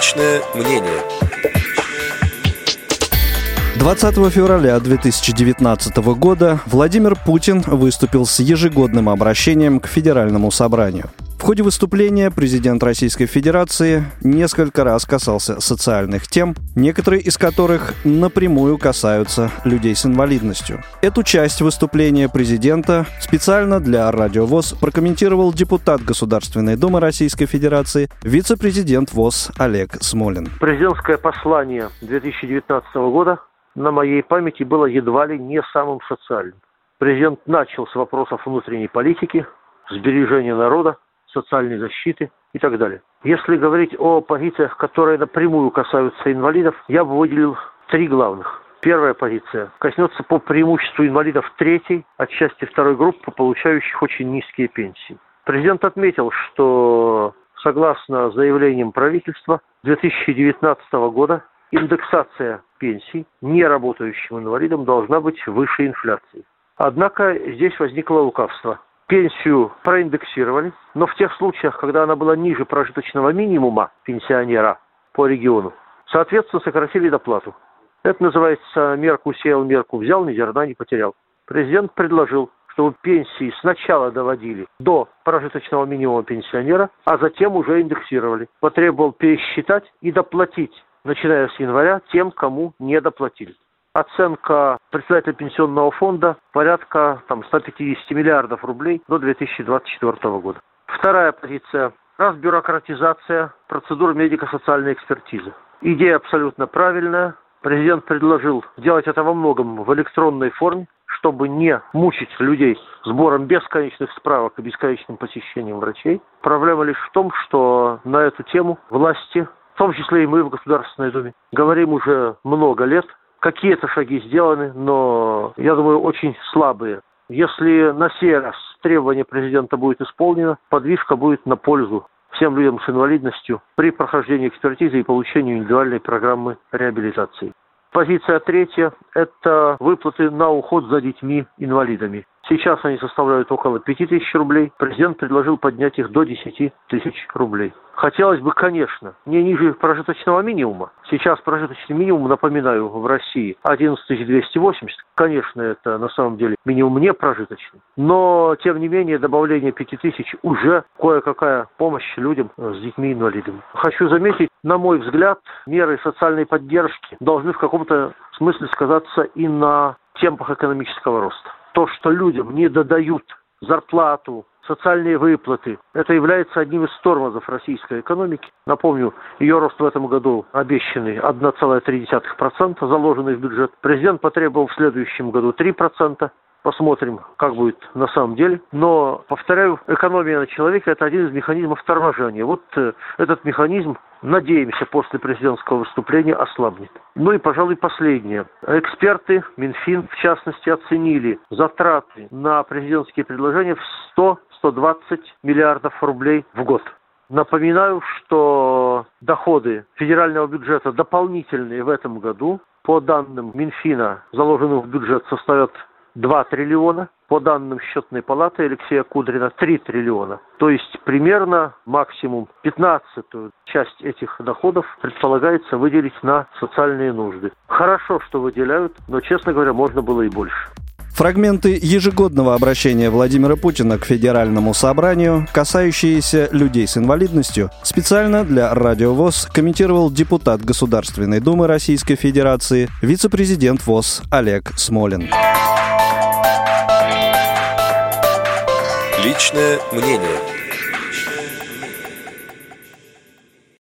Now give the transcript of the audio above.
Личное мнение. 20 февраля 2019 года Владимир Путин выступил с ежегодным обращением к Федеральному собранию. В ходе выступления президент Российской Федерации несколько раз касался социальных тем, некоторые из которых напрямую касаются людей с инвалидностью. Эту часть выступления президента специально для Радио ВОЗ прокомментировал депутат Государственной Думы Российской Федерации, вице-президент ВОЗ Олег Смолин. Президентское послание 2019 года на моей памяти было едва ли не самым социальным. Президент начал с вопросов внутренней политики, сбережения народа, социальной защиты и так далее. Если говорить о позициях, которые напрямую касаются инвалидов, я бы выделил три главных. Первая позиция коснется по преимуществу инвалидов третьей, отчасти второй группы, получающих очень низкие пенсии. Президент отметил, что согласно заявлениям правительства 2019 года индексация пенсий неработающим инвалидам должна быть выше инфляции. Однако здесь возникло лукавство пенсию проиндексировали, но в тех случаях, когда она была ниже прожиточного минимума пенсионера по региону, соответственно, сократили доплату. Это называется мерку сеял, мерку взял, ни зерна не потерял. Президент предложил, чтобы пенсии сначала доводили до прожиточного минимума пенсионера, а затем уже индексировали. Потребовал пересчитать и доплатить, начиная с января, тем, кому не доплатили оценка председателя пенсионного фонда порядка там, 150 миллиардов рублей до 2024 года. Вторая позиция – разбюрократизация процедур медико-социальной экспертизы. Идея абсолютно правильная. Президент предложил сделать это во многом в электронной форме, чтобы не мучить людей сбором бесконечных справок и бесконечным посещением врачей. Проблема лишь в том, что на эту тему власти, в том числе и мы в Государственной Думе, говорим уже много лет, Какие-то шаги сделаны, но, я думаю, очень слабые. Если на сей раз требование президента будет исполнено, подвижка будет на пользу всем людям с инвалидностью при прохождении экспертизы и получении индивидуальной программы реабилитации. Позиция третья – это выплаты на уход за детьми-инвалидами. Сейчас они составляют около 5 тысяч рублей. Президент предложил поднять их до 10 тысяч рублей. Хотелось бы, конечно, не ниже прожиточного минимума. Сейчас прожиточный минимум, напоминаю, в России 11 280. Конечно, это на самом деле минимум не прожиточный. Но, тем не менее, добавление 5 тысяч уже кое-какая помощь людям с детьми-инвалидами. Хочу заметить, на мой взгляд, меры социальной поддержки должны в каком-то смысле сказаться и на темпах экономического роста то, что людям не додают зарплату, социальные выплаты. Это является одним из тормозов российской экономики. Напомню, ее рост в этом году обещанный 1,3%, заложенный в бюджет. Президент потребовал в следующем году 3%. Посмотрим, как будет на самом деле. Но, повторяю, экономия на человека – это один из механизмов торможения. Вот э, этот механизм, надеемся, после президентского выступления ослабнет. Ну и, пожалуй, последнее. Эксперты, Минфин, в частности, оценили затраты на президентские предложения в 100-120 миллиардов рублей в год. Напоминаю, что доходы федерального бюджета дополнительные в этом году, по данным Минфина, заложенных в бюджет, составят 2 триллиона, по данным счетной палаты Алексея Кудрина 3 триллиона. То есть примерно максимум 15 часть этих доходов предполагается выделить на социальные нужды. Хорошо, что выделяют, но, честно говоря, можно было и больше. Фрагменты ежегодного обращения Владимира Путина к Федеральному собранию, касающиеся людей с инвалидностью, специально для Радио ВОЗ комментировал депутат Государственной Думы Российской Федерации, вице-президент ВОЗ Олег Смолин. Личное мнение.